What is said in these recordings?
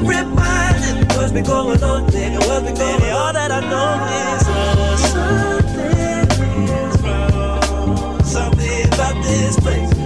don't remind me what's been going on, nigga. What's been going on? All that I know is something is wrong. Something about this place.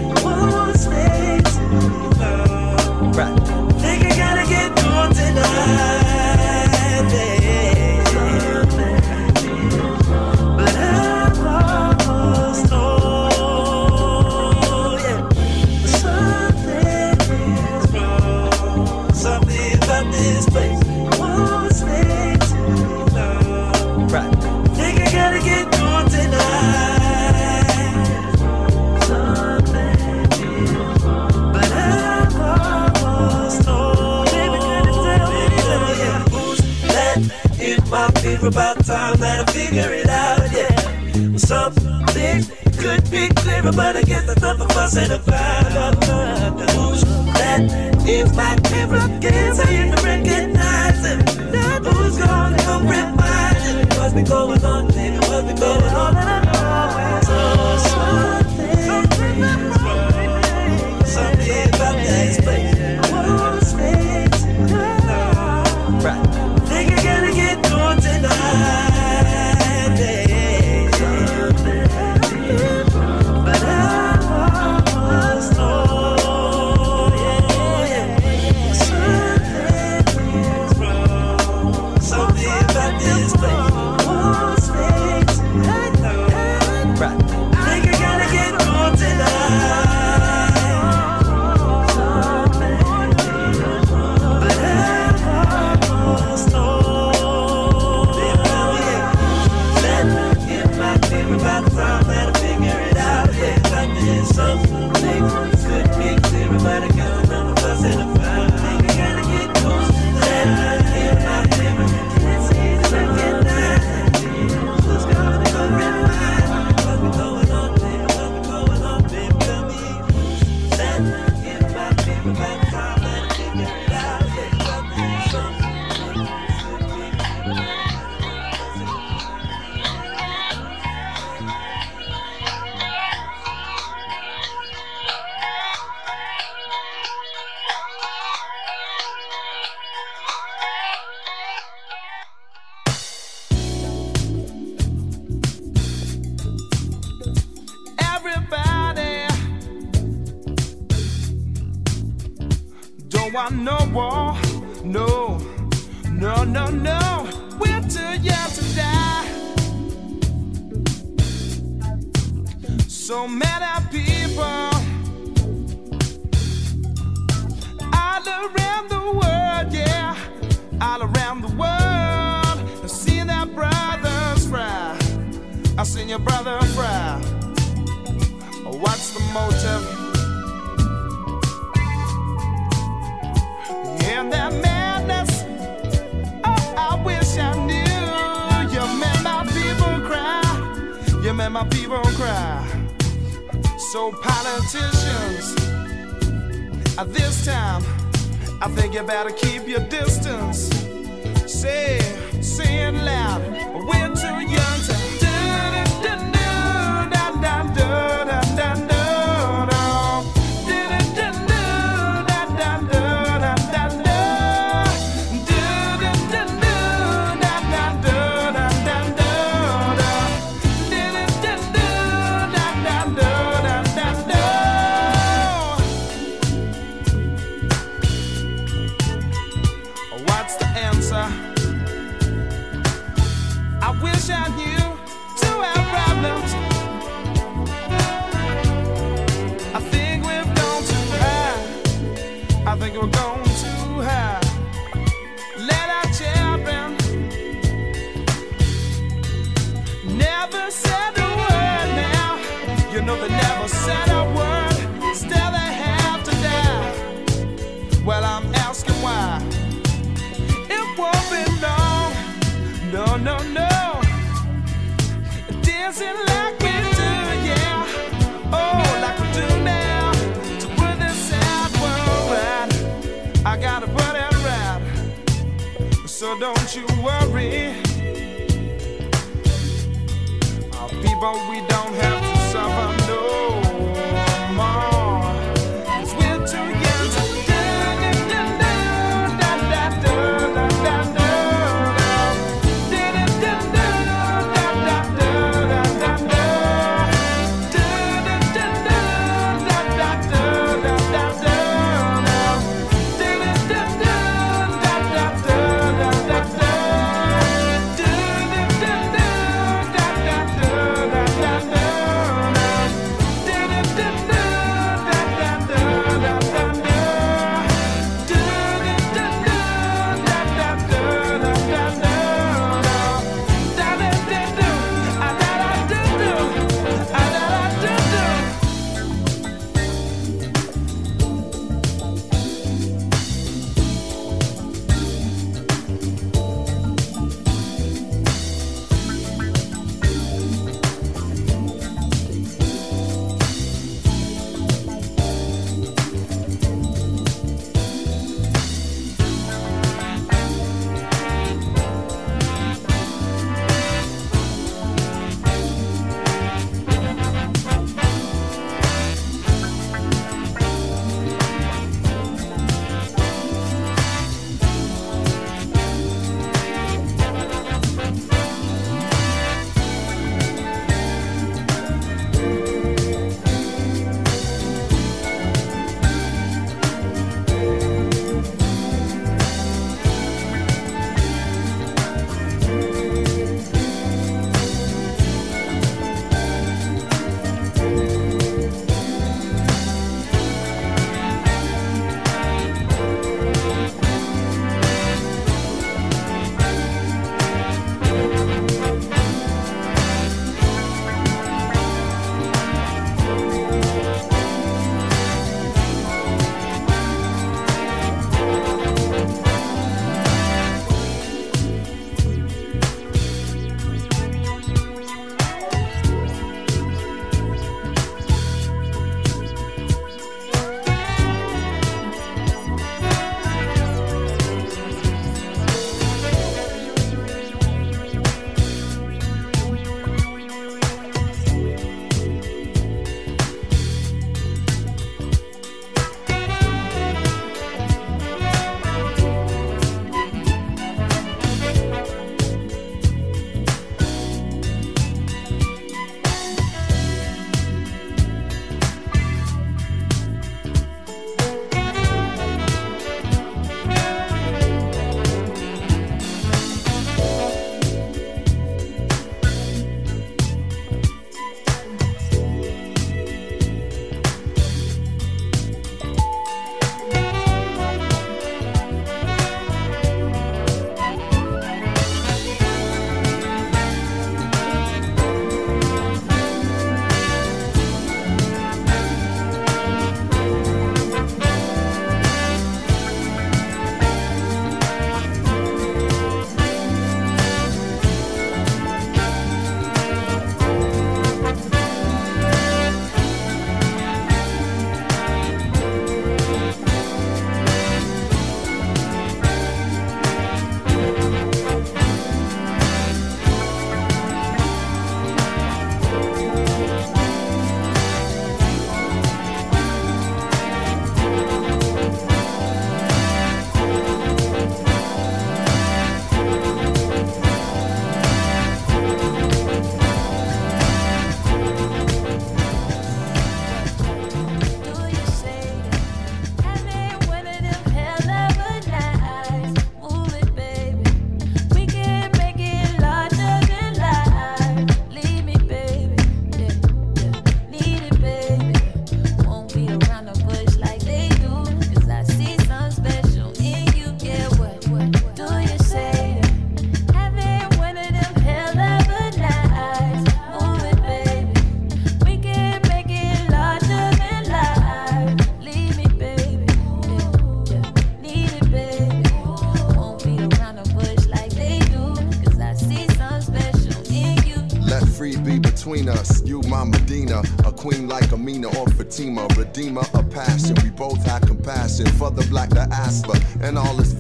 about time that I figure it out, yeah. Well, some things could be clearer, but I guess that's up for us and a vibe of the that is my mirror. Can't say I seen your brother a. What's the motive? In that madness, oh, I wish I knew. You made my people cry. You made my people cry. So politicians, at this time, I think you better keep your distance. Say, say it loud. We're too young to don't have to suffer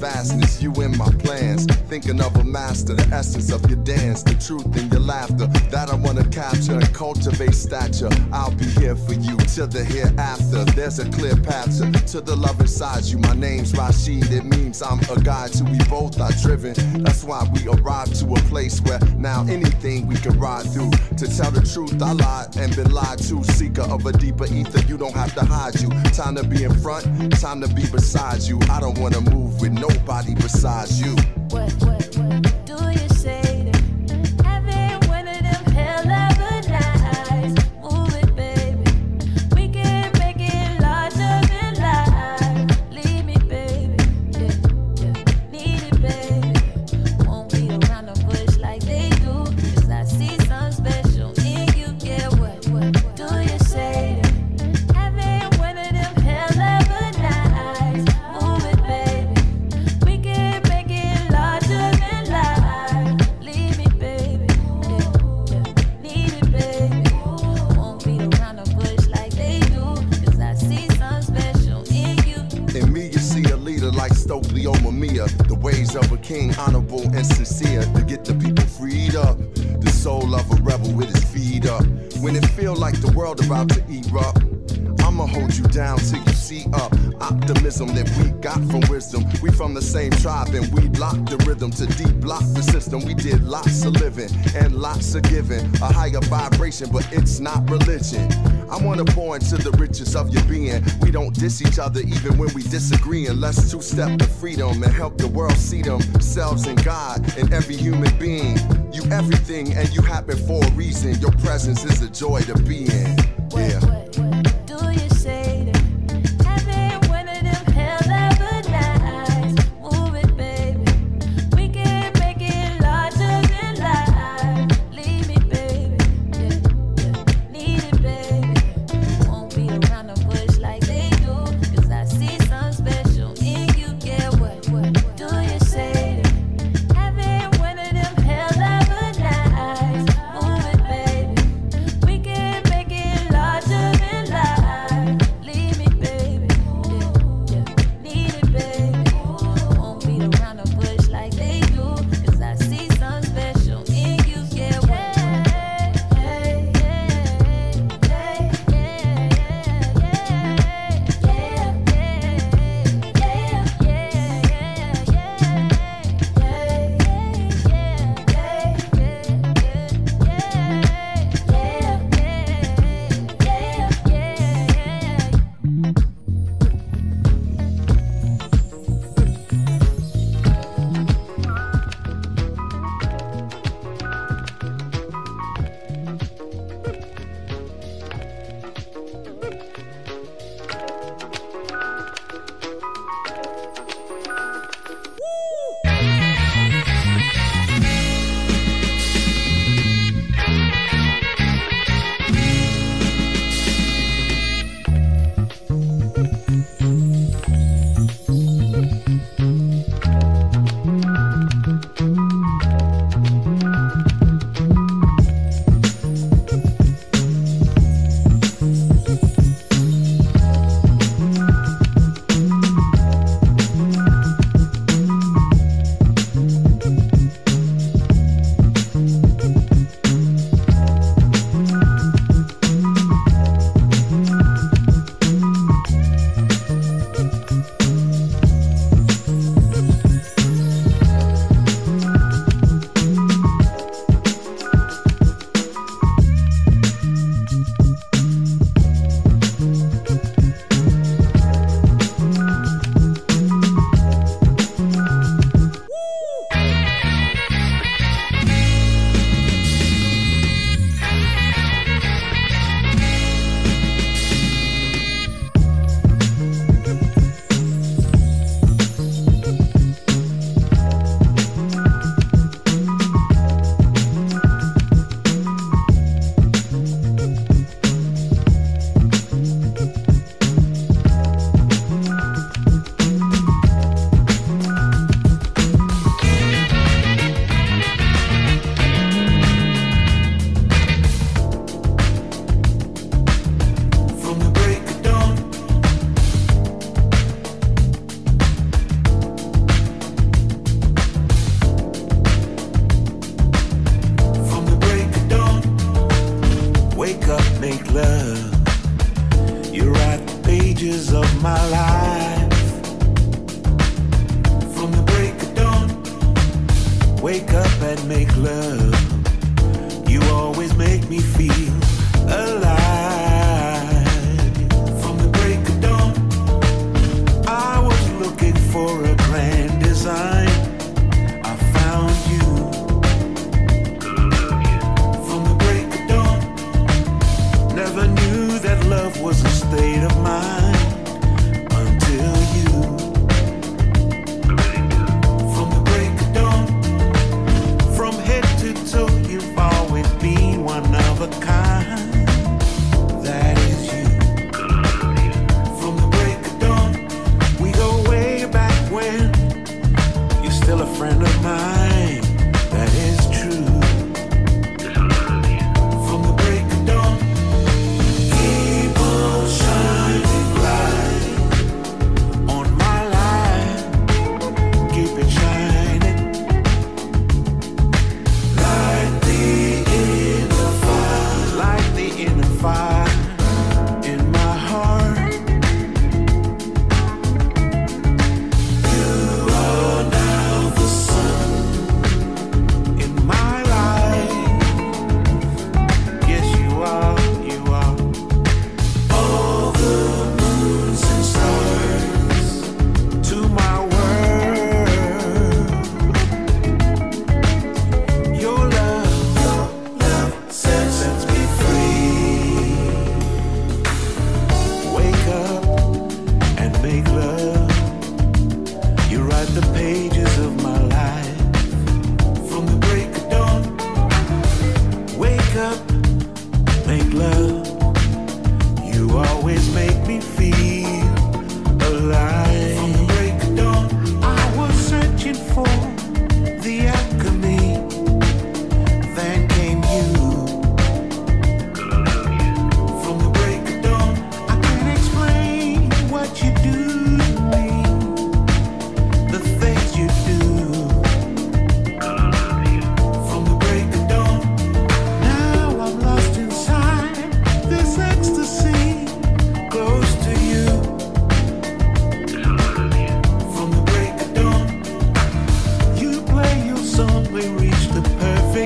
vastness. You in my plans, thinking of a master, the essence of your dance, the truth in your laughter that I wanna capture and cultivate stature. I'll be here for you till the hereafter. There's a clear path to, to the love inside you. My name's Rashid, I'm a guide to we both are driven. That's why we arrived to a place where now anything we can ride through. To tell the truth, I lied and been lied to. Seeker of a deeper ether, you don't have to hide you. Time to be in front, time to be beside you. I don't wanna move with nobody besides you. What, what, what Optimism that we got from wisdom. We from the same tribe and we locked the rhythm to deep block the system. We did lots of living and lots of giving. A higher vibration, but it's not religion. I wanna pour into the riches of your being. We don't diss each other even when we disagree. And let's two step to freedom and help the world see themselves in God and every human being. You everything and you happen for a reason. Your presence is a joy to be in.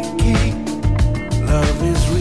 the key. Love is real.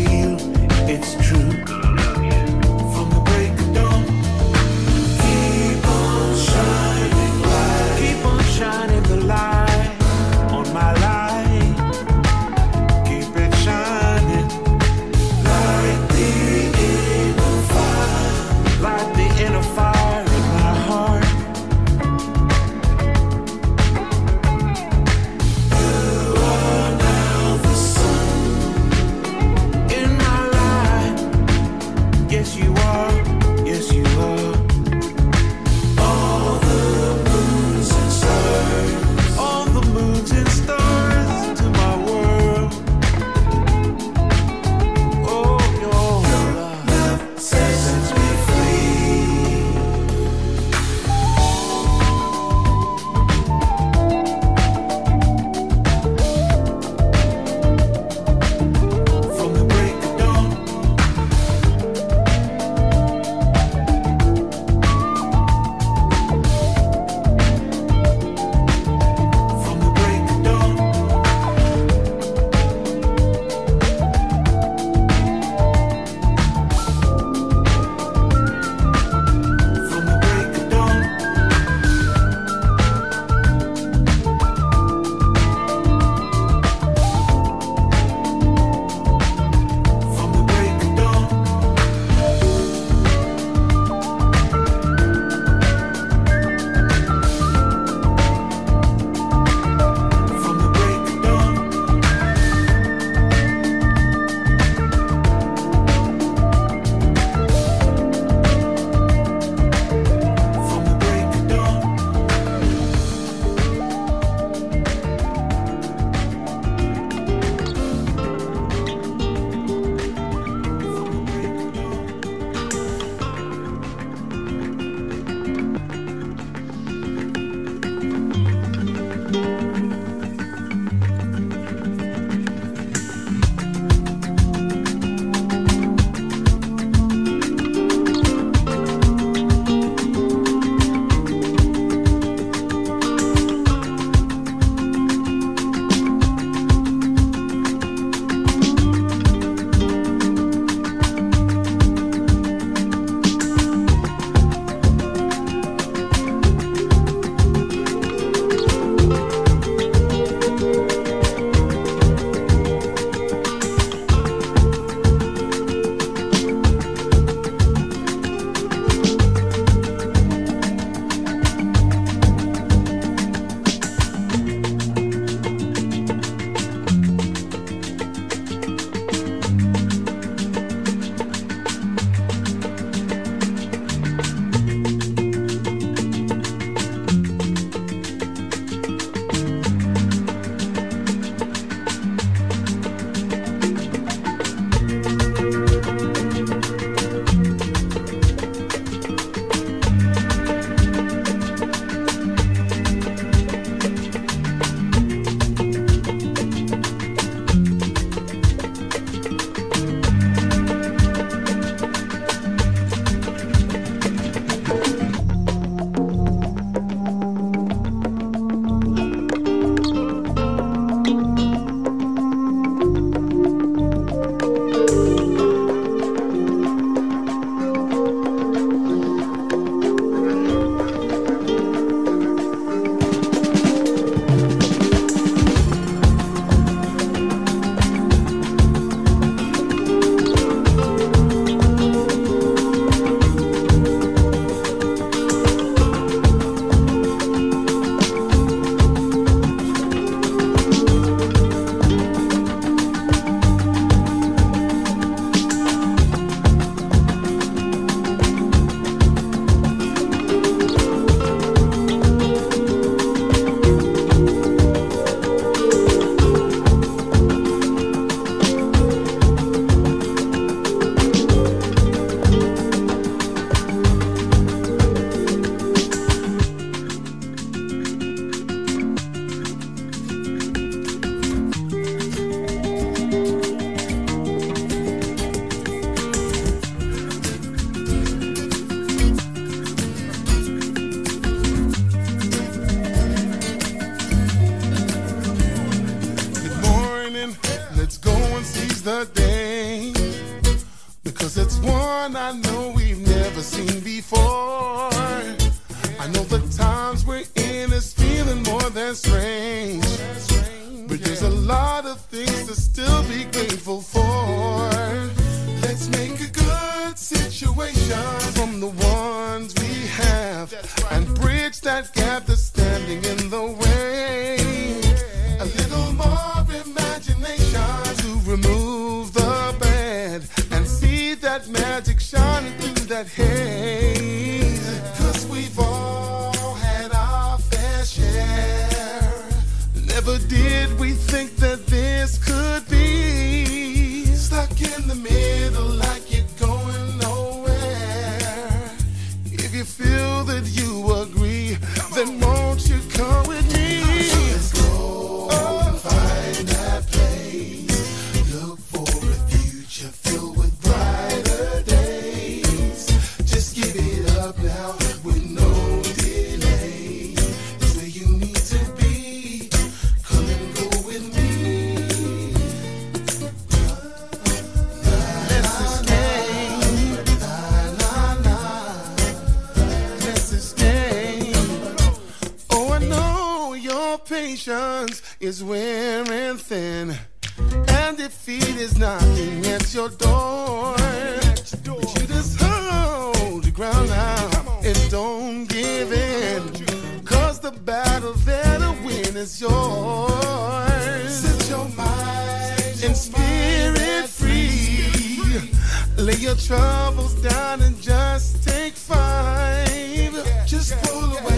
Lay your troubles down and just take five. Yeah, just yeah, pull away.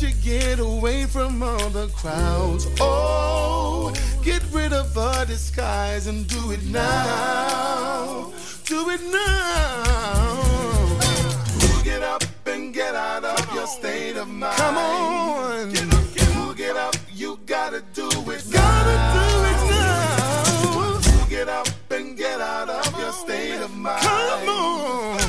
Let you get away from all the crowds. Oh, get rid of the disguise and do it now. Do it now. Get up and get out of your state of mind. Come on. Get get up, get up. You gotta do it. Now. Gotta do it now. Get up and get out of your state of mind. Come on.